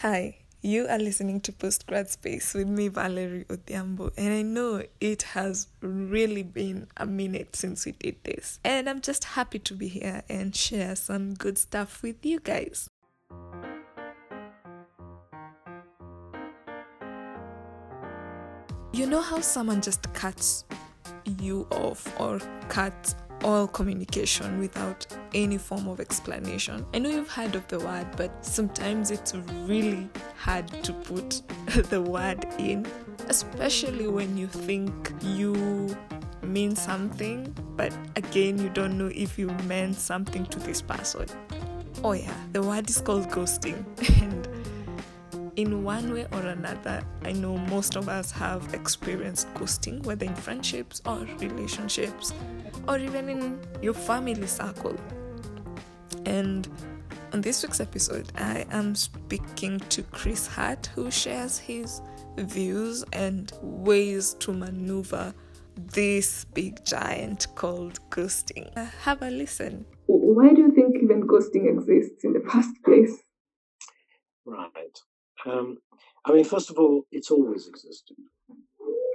Hi, you are listening to Postgrad Space with me, Valerie Odhiambo, and I know it has really been a minute since we did this. And I'm just happy to be here and share some good stuff with you guys. You know how someone just cuts you off or cuts all communication without any form of explanation. I know you've heard of the word, but sometimes it's really hard to put the word in, especially when you think you mean something, but again, you don't know if you meant something to this person. Oh, yeah, the word is called ghosting. And in one way or another, I know most of us have experienced ghosting, whether in friendships or relationships, or even in your family circle. And on this week's episode, I am speaking to Chris Hart, who shares his views and ways to maneuver this big giant called ghosting. Have a listen. Why do you think even ghosting exists in the first place? Right. Um, I mean, first of all, it's always existed.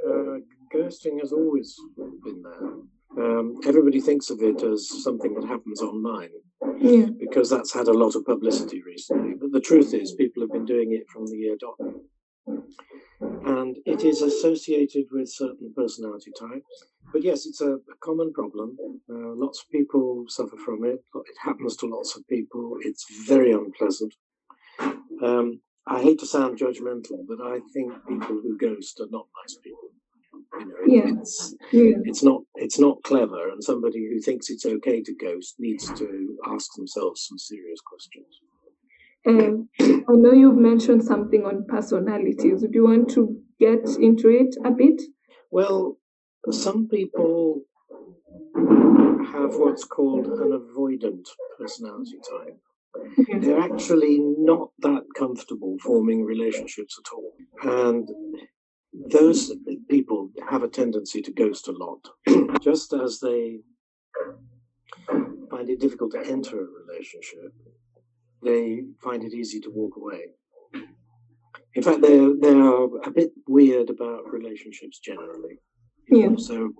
Uh, ghosting has always been there. Um, everybody thinks of it as something that happens online Yeah. because that's had a lot of publicity recently. But the truth is, people have been doing it from the year dot. And it is associated with certain personality types. But yes, it's a, a common problem. Uh, lots of people suffer from it. It happens to lots of people. It's very unpleasant. Um, I hate to sound judgmental, but I think people who ghost are not nice people. You know, Yeah. it's Yeah. it's not it's not clever, and somebody who thinks it's okay to ghost needs to ask themselves some serious questions. Um, I know you've mentioned something on personalities. Do you want to get into it a bit? Well, some people have what's called an avoidant personality type. They're actually not that comfortable forming relationships at all, and those people have a tendency to ghost a lot, just as they find it difficult to enter a relationship. They find it easy to walk away. In fact, they're they're a bit weird about relationships generally. Yeah. So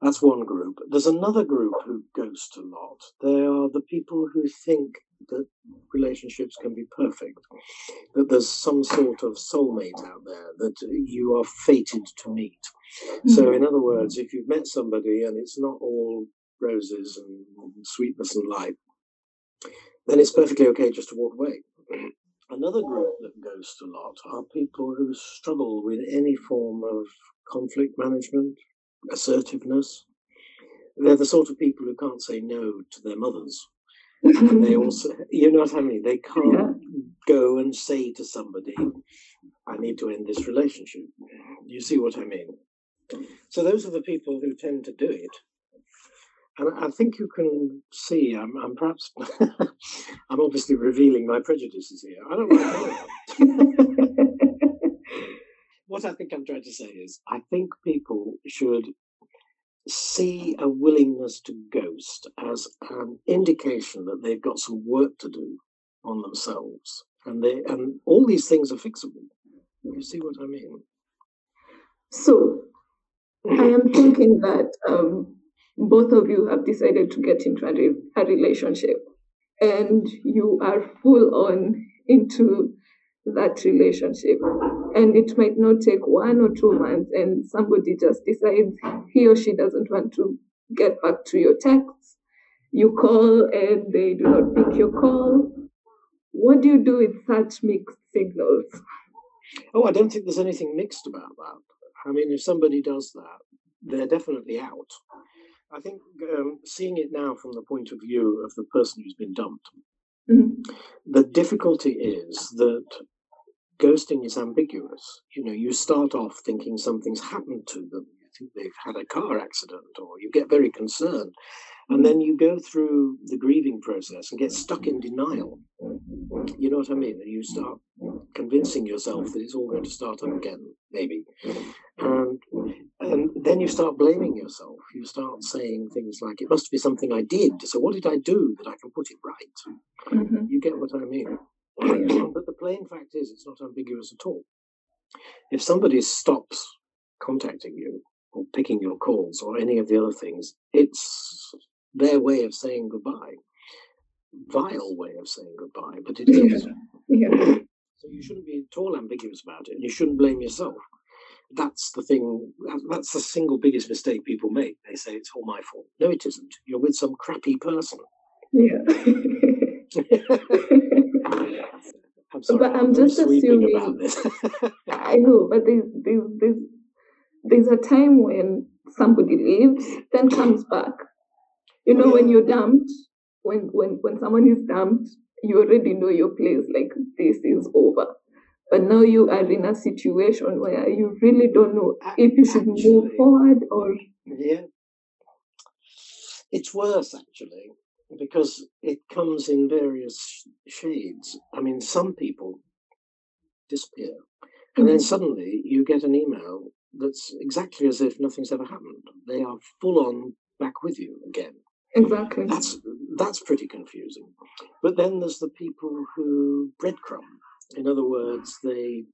that's one group. There's another group who ghost a lot. They are the people who think that relationships can be perfect, that there's some sort of soulmate out there that you are fated to meet. So, mm-hmm. in other words, if you've met somebody and it's not all roses and sweetness and light, then it's perfectly okay just to walk away. Another group that ghost a lot are people who struggle with any form of conflict management, assertiveness. They're the sort of people who can't say no to their mothers. And they also, you know what I mean? They can't go and say to somebody, I need to end this relationship. You see what I mean? So those are the people who tend to do it. And I think you can see, I'm, I'm perhaps, I'm obviously revealing my prejudices here. I don't know. what I think I'm trying to say is, I think people should see a willingness to ghost as an indication that they've got some work to do on themselves, and they and all these things are fixable. You see what I mean? So, I am thinking that um, both of you have decided to get into a, re- a relationship and you are full on into that relationship. And it might not take one or two months, and somebody just decides he or she doesn't want to get back to your texts. You call and they do not pick your call. What do you do with such mixed signals? Oh, I don't think there's anything mixed about that. I mean, if somebody does that, they're definitely out. I think um, seeing it now from the point of view of the person who's been dumped, Mhm. the difficulty is that ghosting is ambiguous. You know, you start off thinking something's happened to them. You think they've had a car accident, or you get very concerned. And then you go through the grieving process and get stuck in denial. You know what I mean? And you start convincing yourself that it's all going to start up again, maybe. And and then you start blaming yourself. You start saying things like, "It must be something I did." So what did I do that I can put it right? Mhm. You get what I mean? but the plain fact is, it's not ambiguous at all. If somebody stops contacting you or picking your calls or any of the other things, it's their way of saying goodbye. Vile way of saying goodbye, but it is. Yeah. So you shouldn't be at all ambiguous about it, and you shouldn't blame yourself. That's the thing. That's the single biggest mistake people make. They say it's all my fault. No, it isn't. You're with some crappy person. Yeah. I'm sorry. But I'm I'm just assuming-. I know, but there's there's there's there's a time when somebody leaves, then comes back. You know, when you're dumped, when when when someone is dumped, you already know your place. Like this is over. But now you are in a situation where you really don't know if you should move forward or Yeah. It's worse actually, because it comes in various shades. I mean, some people disappear, and then Mhm. suddenly you get an email that's exactly as if nothing's ever happened. They are full on back with you again. exactly. That's that's pretty confusing. But then there's the people who breadcrumb. In other words, they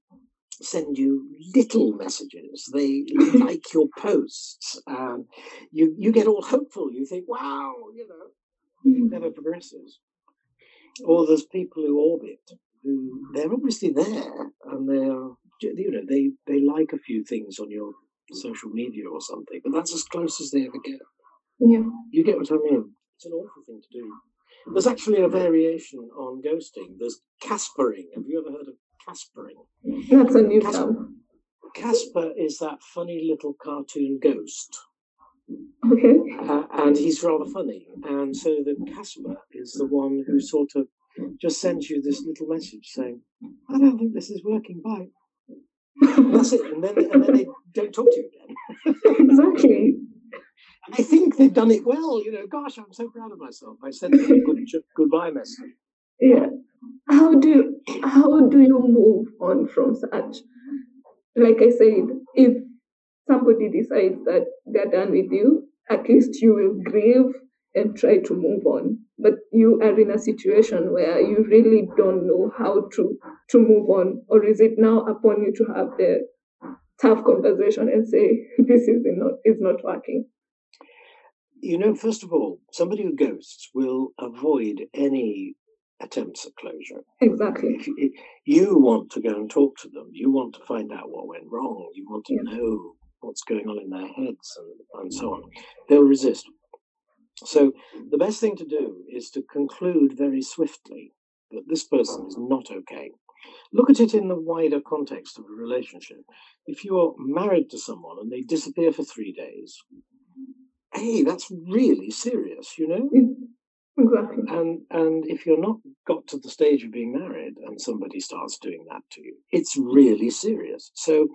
send you little messages. They like your posts, and you you get all hopeful. You think, wow, you know, it never progresses. Or there's people who orbit, who they're obviously there, and they're you know they they like a few things on your social media or something, but that's as close as they ever get. Yeah. You get what I mean? It's an awful thing to do. There's actually a variation on ghosting. There's caspering. Have you ever heard of caspering? That's a new term. Casper is that funny little cartoon ghost, Okay. uh, and he's rather funny. And so the Casper is the one who sort of just sends you this little message saying, "I don't think this is working. Bye." That's it. And then and then they don't talk to you again. exactly. And they think they've done it well. You know, gosh, I'm so proud of myself. I sent them a good goodbye message. Yeah. How do how do you move on from such? Like I said, if somebody decides that they're done with you, at least you will grieve and try to move on. But you are in a situation where you really don't know how to to move on, or is it now upon you to have the tough conversation and say this is not is not working? You know, first of all, somebody who ghosts will avoid any attempts at closure. Exactly. If you, if you want to go and talk to them, you want to find out what went wrong, you want to Yeah. know what's going on in their heads and, and so on, they'll resist. So, the best thing to do is to conclude very swiftly that this person is not okay. Look at it in the wider context of a relationship. If you're married to someone and they disappear for three days, hey, that's really serious, you know? Exactly. And and if you're not got to the stage of being married and somebody starts doing that to you, it's really serious. So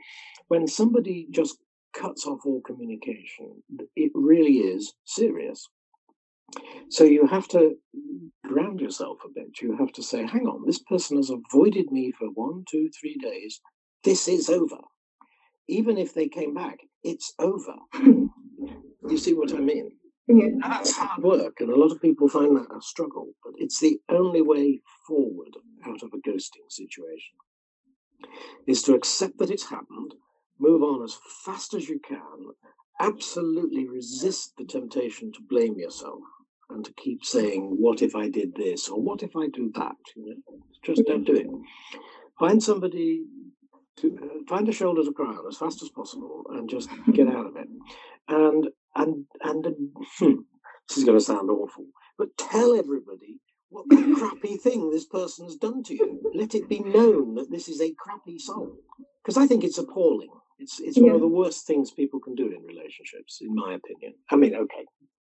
when somebody just cuts off all communication, it really is serious. So you have to ground yourself a bit. You have to say, hang on, this person has avoided me for one, two, three days. This is over. Even if they came back, it's over. You see what I mean? Yeah. That's hard work, and a lot of people find that a struggle, but it's the only way forward out of a ghosting situation is to accept that it's happened, move on as fast as you can, absolutely resist the temptation to blame yourself and to keep saying, What if I did this? or What if I do that? You know, just don't do it. Find somebody to uh, find a shoulder to cry on as fast as possible and just get out of it. And and and hmm, this is going to sound awful, but tell everybody what the crappy thing this person's done to you. Let it be known that this is a crappy soul, because I think it's appalling. It's it's one of the worst things people can do in relationships, in my opinion. I mean, okay,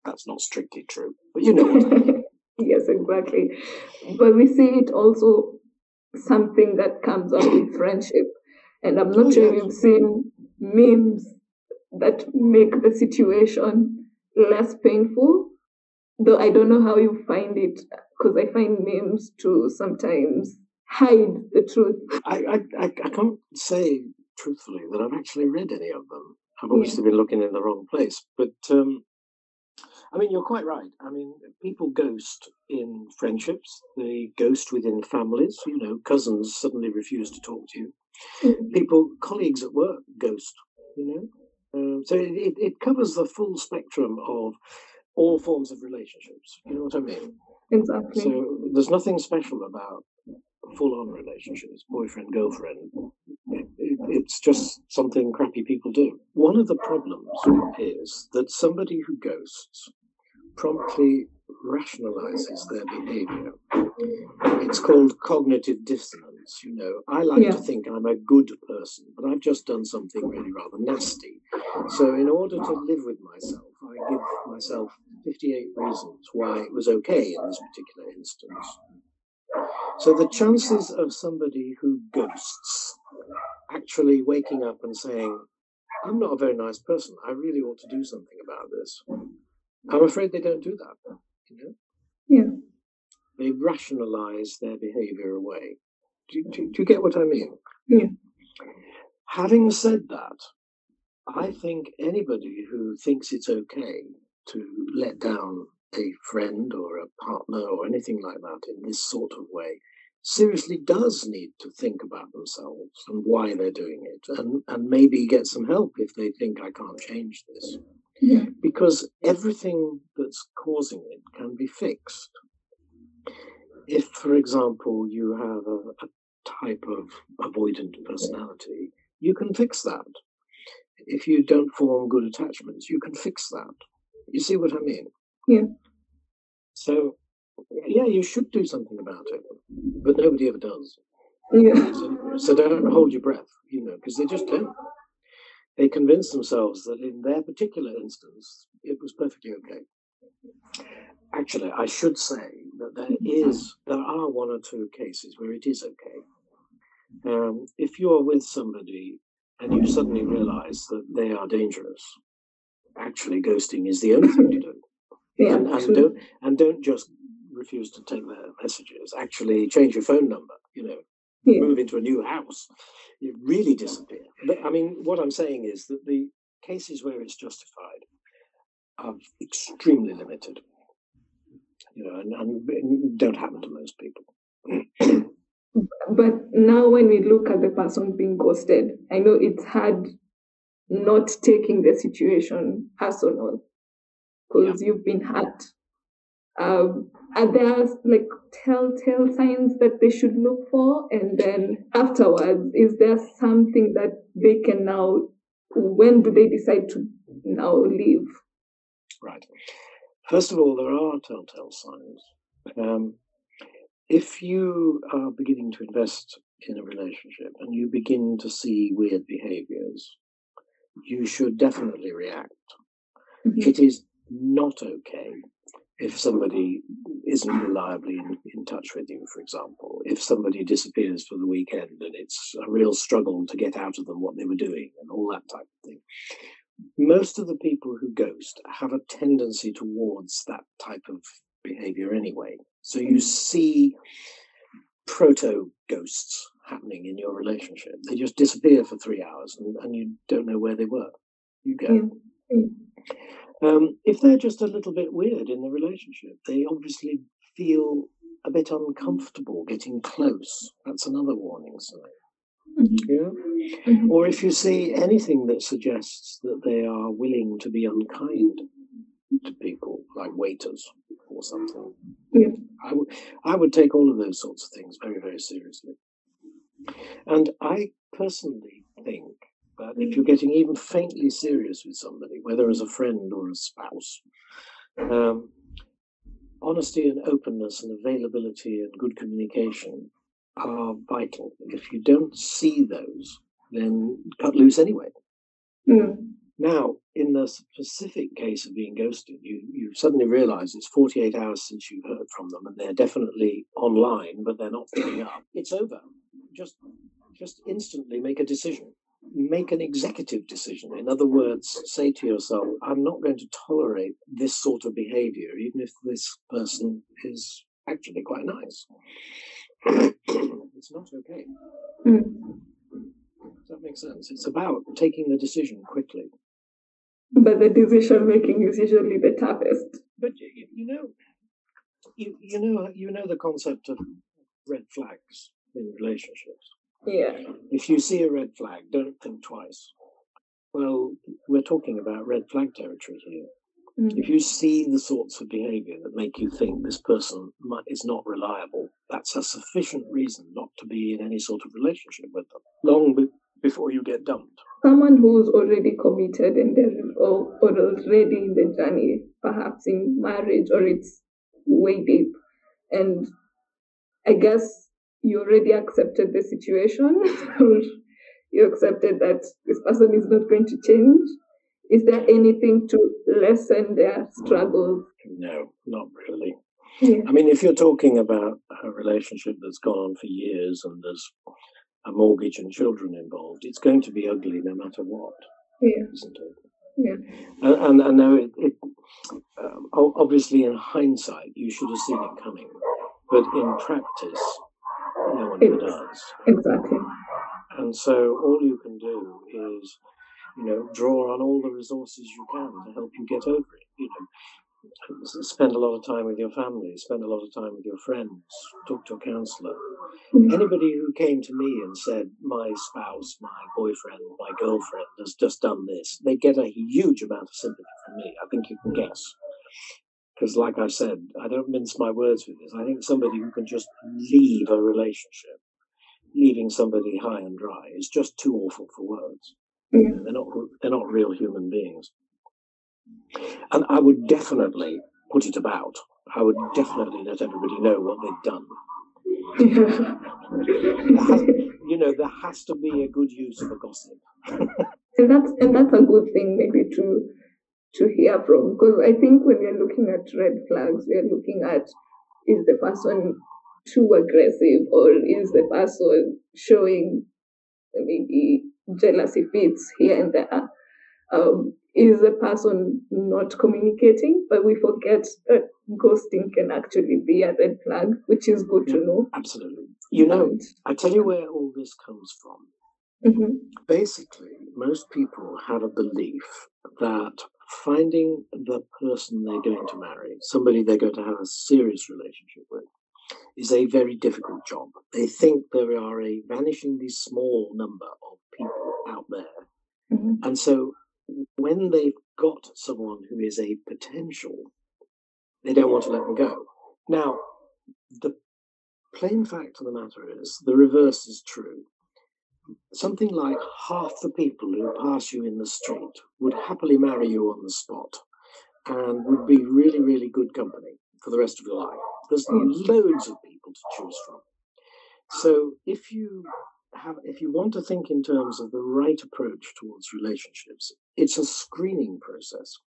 that's not strictly true, but you know what I mean. yes, exactly. But we see it also something that comes up with friendship. And I'm not Oh, sure yes. you've seen memes that make the situation less painful. Though I don't know how you find it, because I find memes to sometimes hide the truth. I, I, I can't say truthfully that I've actually read any of them. I've obviously been looking in the wrong place, but um, I mean, you're quite right. I mean, people ghost in friendships, they ghost within families. You know, cousins suddenly refuse to talk to you. Mm. People, colleagues at work ghost, you know. Um, so it, it covers the full spectrum of all forms of relationships. You know what I mean? Exactly. So there's nothing special about full on relationships, boyfriend, girlfriend. It, it, it's just something crappy people do. One of the problems is that somebody who ghosts promptly rationalizes their behavior. It's called cognitive dissonance. You know, I like yeah. to think I'm a good person, but I've just done something really rather nasty. So, in order to live with myself, I give myself 58 reasons why it was okay in this particular instance. So the chances of somebody who ghosts actually waking up and saying, I'm not a very nice person, I really ought to do something about this. I'm afraid they don't do that. You know? Yeah. They rationalize their behavior away. Do, do, do you get what I mean? Yeah. Having said that, I think anybody who thinks it's okay to let down a friend or a partner or anything like that in this sort of way seriously does need to think about themselves and why they're doing it and, and maybe get some help if they think I can't change this. Yeah. Because everything that's causing it can be fixed. If, for example, you have a, a type of avoidant personality, you can fix that. If you don't form good attachments, you can fix that. You see what I mean? Yeah. So, yeah, you should do something about it, but nobody ever does. Yeah. So, so don't hold your breath, you know, because they just don't. They convince themselves that in their particular instance, it was perfectly okay. Actually, I should say that there is, there are one or two cases where it is okay. Um, if you are with somebody and you suddenly realize that they are dangerous, actually ghosting is the only thing to do. Yeah, and, and don't and don't just refuse to take their messages. Actually, change your phone number. You know, yeah. move into a new house. You really disappear. But, I mean, what I'm saying is that the cases where it's justified are extremely limited. You know, and, and don't happen to most people. but now, when we look at the person being ghosted, I know it's hard not taking the situation personal because yeah. you've been hurt. Um, are there like telltale signs that they should look for? And then afterwards, is there something that they can now, when do they decide to now leave? Right. First of all, there are telltale signs. Um, if you are beginning to invest in a relationship and you begin to see weird behaviors, you should definitely react. Mm-hmm. It is not okay if somebody isn't reliably in, in, touch with you, for example, if somebody disappears for the weekend and it's a real struggle to get out of them what they were doing and all that type of thing. Most of the people who ghost have a tendency towards that type of behavior anyway. So you mm. see proto ghosts happening in your relationship. They just disappear for three hours and, and you don't know where they were. You go. Mm. Um, if they're just a little bit weird in the relationship, they obviously feel a bit uncomfortable getting close. That's another warning sign. Mm-hmm. Yeah? Mm-hmm. Or if you see anything that suggests that they are willing to be unkind to people, like waiters or something, yeah. I, w- I would take all of those sorts of things very, very seriously. And I personally think that if you're getting even faintly serious with somebody, whether as a friend or a spouse, um, honesty and openness and availability and good communication are vital. If you don't see those, then cut loose anyway. Mm. Now, in the specific case of being ghosted, you, you suddenly realize it's 48 hours since you heard from them and they're definitely online, but they're not picking up. It's over. Just, just instantly make a decision make an executive decision. In other words, say to yourself, I'm not going to tolerate this sort of behavior, even if this person is actually quite nice. it's not okay. Mm. Does that make sense? It's about taking the decision quickly. but the decision making is usually the toughest. But you know, you, you know, you know the concept of red flags in relationships. Yeah. If you see a red flag, don't think twice. Well, we're talking about red flag territory here. Mm. If you see the sorts of behavior that make you think this person is not reliable, that's a sufficient reason not to be in any sort of relationship with them long be- before you get dumped. Someone who's already committed and or, or already in the journey, perhaps in marriage or it's way deep. And I guess you already accepted the situation, you accepted that this person is not going to change. Is there anything to lessen their struggle No, not really. Yeah. I mean, if you're talking about a relationship that's gone on for years and there's a mortgage and children involved, it's going to be ugly no matter what, yeah. isn't it? Yeah. And, and, know it, it um, obviously in hindsight, you should have seen it coming. But in practice, no one ever does. Exactly. And so all you can do is, you know, draw on all the resources you can to help you get over it. You know, spend a lot of time with your family, spend a lot of time with your friends, talk to a counselor. Mm-hmm. Anybody who came to me and said, My spouse, my boyfriend, my girlfriend has just done this, they get a huge amount of sympathy from me. I think you can guess. Because, like I said, I don't mince my words with this. I think somebody who can just leave a relationship, leaving somebody high and dry, is just too awful for words. Yeah. They're not. They're not real human beings. And I would definitely put it about. I would definitely let everybody know what they've done. has, you know, there has to be a good use for gossip. and that's and that's a good thing maybe to to hear from because I think when we're looking at red flags, we're looking at is the person too aggressive or is the person showing maybe jealousy fits here and there. Um, is the person not communicating, but we forget that ghosting can actually be a red flag, which is good yeah, to know. Absolutely. You know, I tell you where all this comes from. Mm-hmm. Basically, most people have a belief that finding the person they're going to marry, somebody they're going to have a serious relationship with, is a very difficult job. They think there are a vanishingly small number of people out there. Mm-hmm. And so when they've got someone who is a potential, they don't want to let them go. Now, the plain fact of the matter is the reverse is true. Something like half the people who pass you in the street would happily marry you on the spot and would be really, really good company for the rest of your life. There's hmm. loads of people to choose from. So if you have, if you want to think in terms of the right approach towards relationships, it's a screening process.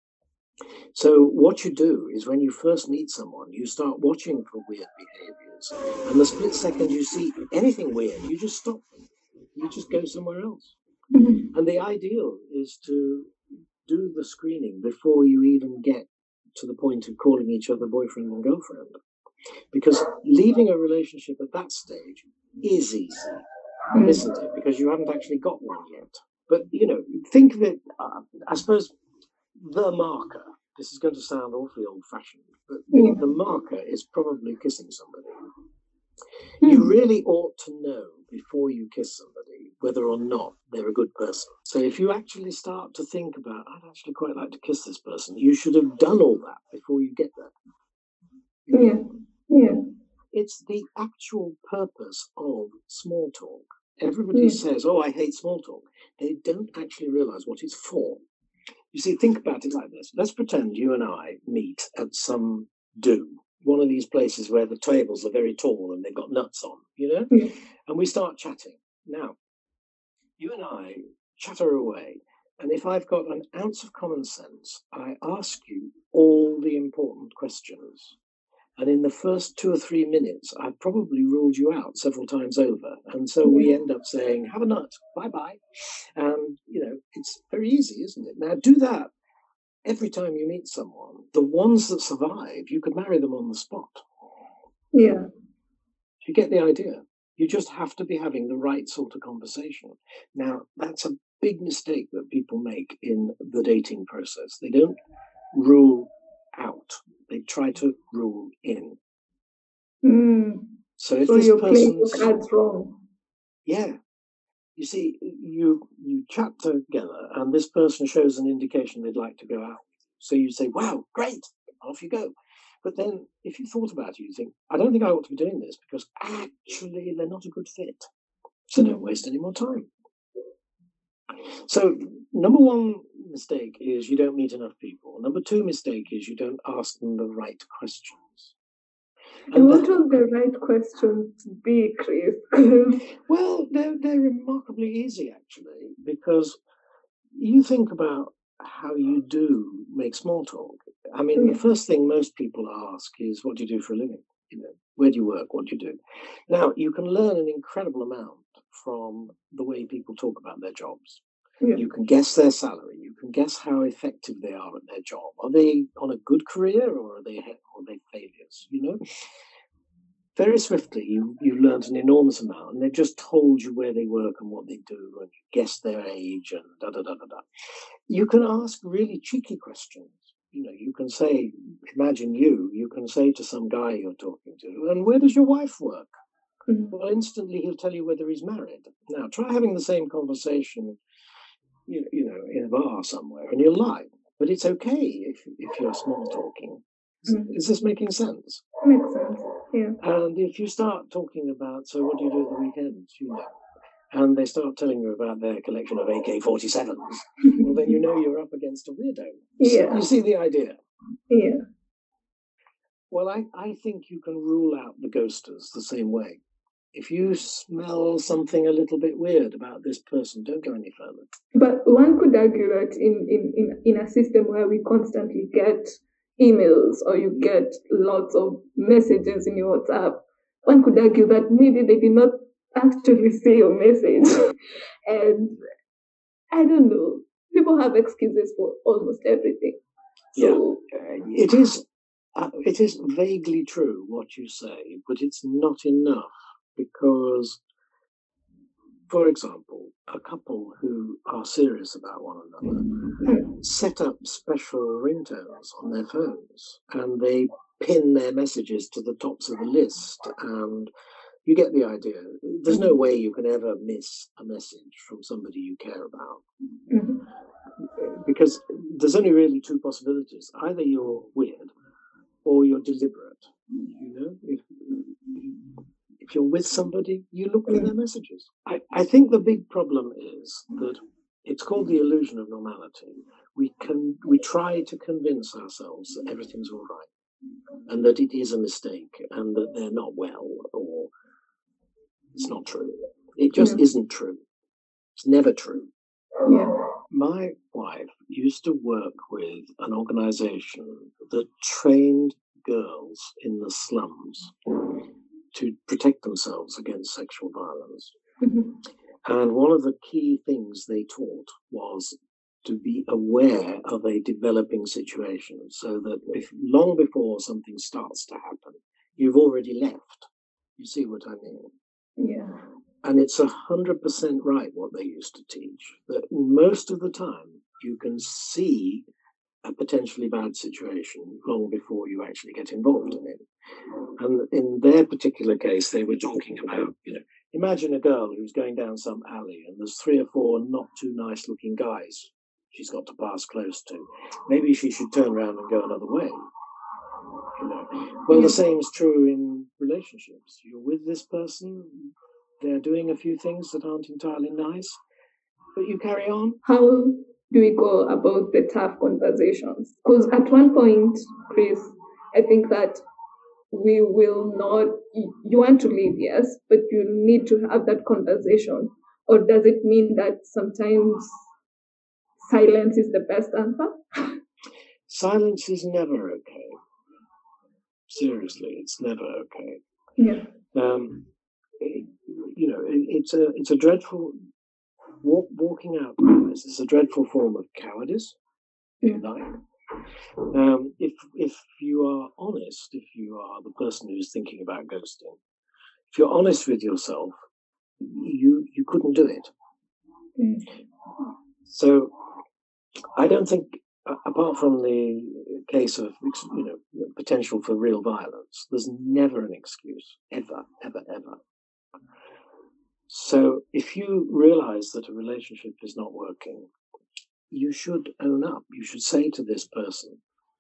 So what you do is when you first meet someone, you start watching for weird behaviors. And the split second you see anything weird, you just stop them. You just go somewhere else. Mm-hmm. And the ideal is to do the screening before you even get to the point of calling each other boyfriend and girlfriend. Because leaving a relationship at that stage is easy mm. isn't it? Because you haven't actually got one yet. But, you know, think of it, uh, I suppose, the marker. This is going to sound awfully old fashioned, but mm. the marker is probably kissing somebody. Mm. You really ought to know before you kiss somebody whether or not they're a good person. So if you actually start to think about, I'd actually quite like to kiss this person, you should have done all that before you get there. Yeah, yeah. It's the actual purpose of small talk. Everybody mm. says, Oh, I hate small talk. They don't actually realize what it's for. You see, think about it like this. Let's pretend you and I meet at some do, one of these places where the tables are very tall and they've got nuts on, you know? Mm. And we start chatting. Now, you and I chatter away. And if I've got an ounce of common sense, I ask you all the important questions. And in the first two or three minutes, I've probably ruled you out several times over. And so we mm-hmm. end up saying, have a nut, bye bye. And, you know, it's very easy, isn't it? Now, do that every time you meet someone. The ones that survive, you could marry them on the spot. Yeah. You get the idea. You just have to be having the right sort of conversation. Now, that's a big mistake that people make in the dating process. They don't rule out, they try to rule in. Mm. So if So this person's wrong. yeah, you see, you you chat together, and this person shows an indication they'd like to go out. So you say, "Wow, great, off you go." But then, if you thought about it, you think, "I don't think I ought to be doing this because actually they're not a good fit." So don't waste any more time. So number one mistake is you don't meet enough people. Number two mistake is you don't ask them the right questions. And And what will the right questions be, Chris? Well, they're they're remarkably easy actually, because you think about how you do make small talk. I mean, the first thing most people ask is, "What do you do for a living?" You know, where do you work? What do you do? Now, you can learn an incredible amount from the way people talk about their jobs. Yeah. You can guess their salary. You can guess how effective they are at their job. Are they on a good career or are they or are they failures? You know, very swiftly you you learned an enormous amount, and they've just told you where they work and what they do, and you guess their age and da da da da da. You can ask really cheeky questions. You know, you can say, imagine you, you can say to some guy you're talking to, and where does your wife work? Mhm. Well, instantly he'll tell you whether he's married. Now, try having the same conversation, you, you know, in a bar somewhere, and you'll lie. But it's okay if, if you're small talking. Is, Mm. is this making sense? makes sense. Yeah. And if you start talking about, so what do you do at the weekends? You know, and they start telling you about their collection of AK 47s, well, then you know you're up against a weirdo. So Yeah. you see the idea. Yeah. Well, I, I think you can rule out the ghosters the same way. If you smell something a little bit weird about this person, don't go any further. But one could argue that in, in, in, in a system where we constantly get emails or you get lots of messages in your WhatsApp, one could argue that maybe they did not actually see your message. and I don't know. People have excuses for almost everything. So Uh, it is uh, it is vaguely true what you say, but it's not enough because, for example, a couple who are serious about one another set up special ringtones on their phones and they pin their messages to the tops of the list and you get the idea. There's no way you can ever miss a message from somebody you care about mhm. because there's only really two possibilities. Either you're weird or you're deliberate. You know, if if you're with somebody, you look for their messages. I, I think the big problem is that it's called the illusion of normality. We can we try to convince ourselves that everything's all right and that it is a mistake and that they're not well or it's not true. It just Yeah. isn't true. It's never true. yeah. My wife used to work with an organization that trained girls in the slums to protect themselves against sexual violence. Mhm. And one of the key things they taught was to be aware of a developing situation so that if, long before something starts to happen, you've already left. You see what I mean? Yeah. And it's a hundred percent right what they used to teach. That most of the time you can see a potentially bad situation long before you actually get involved in it. And in their particular case, they were talking about, you know, imagine a girl who's going down some alley and there's three or four not too nice looking guys she's got to pass close to. Maybe she should turn around and go another way. Well, the same is true in relationships. You're with this person, they're doing a few things that aren't entirely nice, but you carry on. How do we go about the tough conversations? Because at one point, Chris, I think that we will not, you want to leave, yes, but you need to have that conversation. Or does it mean that sometimes silence is the best answer? Silence is never okay. Seriously, it's never okay. Yeah. Um, it- you know, it, it's a it's a dreadful walk, walking out this is a dreadful form of cowardice. If you like, um, if if you are honest, if you are the person who's thinking about ghosting, if you're honest with yourself, you you couldn't do it. Mm. So I don't think, apart from the case of you know potential for real violence, there's never an excuse, ever, ever, ever. So if you realize that a relationship is not working, you should own up. You should say to this person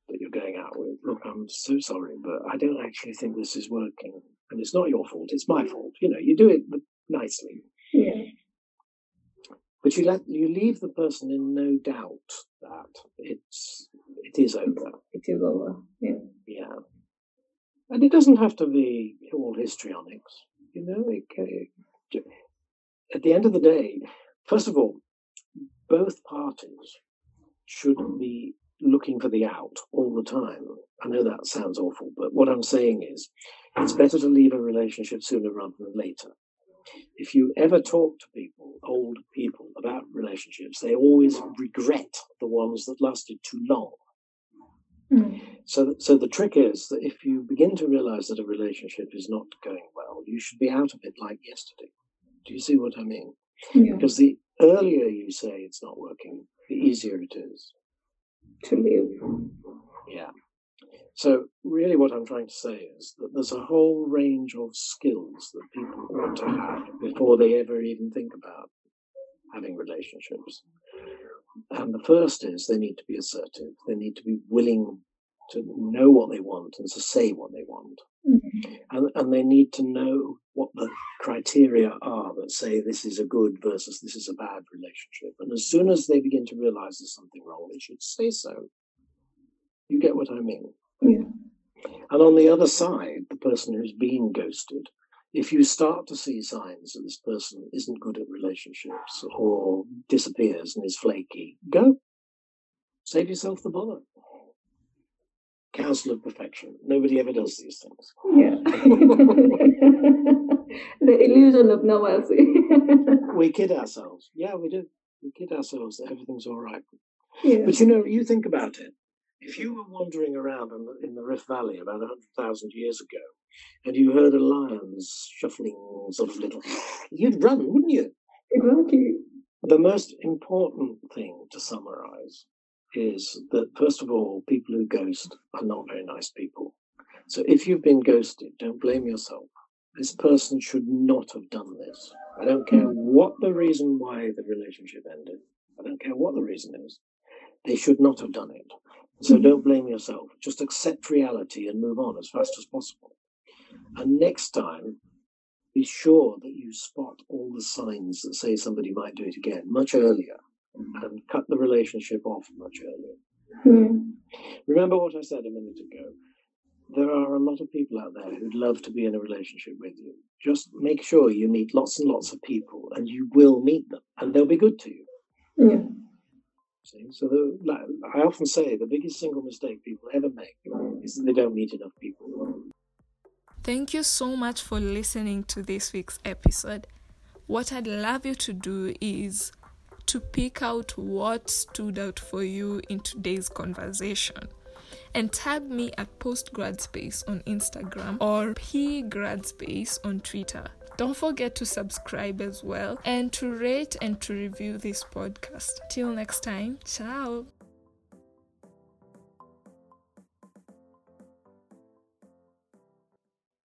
that you're going out with, look, I'm so sorry, but I don't actually think this is working. And it's not your fault, it's my fault. You know, you do it nicely. Yeah. But you let you leave the person in no doubt it's it is over. It is over. Yeah. Yeah. And it doesn't have to be all histrionics. You know, it, it, at the end of the day, first of all, both parties should be looking for the out all the time. I know that sounds awful, but what I'm saying is it's better to leave a relationship sooner rather than later. If you ever talk to people, old people, about relationships, they always regret the ones that lasted too long. Mm. So, so the trick is that if you begin to realize that a relationship is not going well, you should be out of it like yesterday. Do you see what I mean? Yeah. Because the earlier you say it's not working, the easier it is. To live. Yeah. So, really, what I'm trying to say is that there's a whole range of skills that people ought to have before they ever even think about having relationships. And the first is they need to be assertive, they need to be willing to know what they want and to say what they want. Mm. And, and they need to know what the criteria are that say this is a good versus this is a bad relationship. And as soon as they begin to realize there's something wrong, they should say so. You get what I mean? Yeah. And on the other side, the person who's being ghosted, if you start to see signs that this person isn't good at relationships or disappears and is flaky, go. Save yourself the bother. Counsel of perfection. Nobody ever does these things. Yeah. the illusion of normalcy. we kid ourselves. Yeah, we do. We kid ourselves that everything's all right. yeah. But you know, you think about it. If you were wandering around in the, Rift Valley about 100,000 years ago and you heard a lion's shuffling sort of little, you'd run, wouldn't you? Exactly. The most important thing to summarize is that, first of all, people who ghost are not very nice people. So if you've been ghosted, don't blame yourself. This person should not have done this. I don't care hmm. what the reason why the relationship ended. I don't care what the reason is. They should not have done it. So don't blame yourself. Just accept reality and move on as fast as possible. And next time, be sure that you spot all the signs that say somebody might do it again much earlier and cut the relationship off much earlier. Yeah. Remember what I said a minute ago. There are a lot of people out there who'd love to be in a relationship with you. Just make sure you meet lots and lots of people and you will meet them and they'll be good to you. Yeah. See? So the, like, I often say the biggest single mistake people ever make is that they don't meet enough people. Thank you so much for listening to this week's episode. What I'd love you to do is to pick out what stood out for you in today's conversation and tag me at postgradspace on Instagram or pgradspace on Twitter. Don't forget to subscribe as well and to rate and to review this podcast. Till next time, ciao.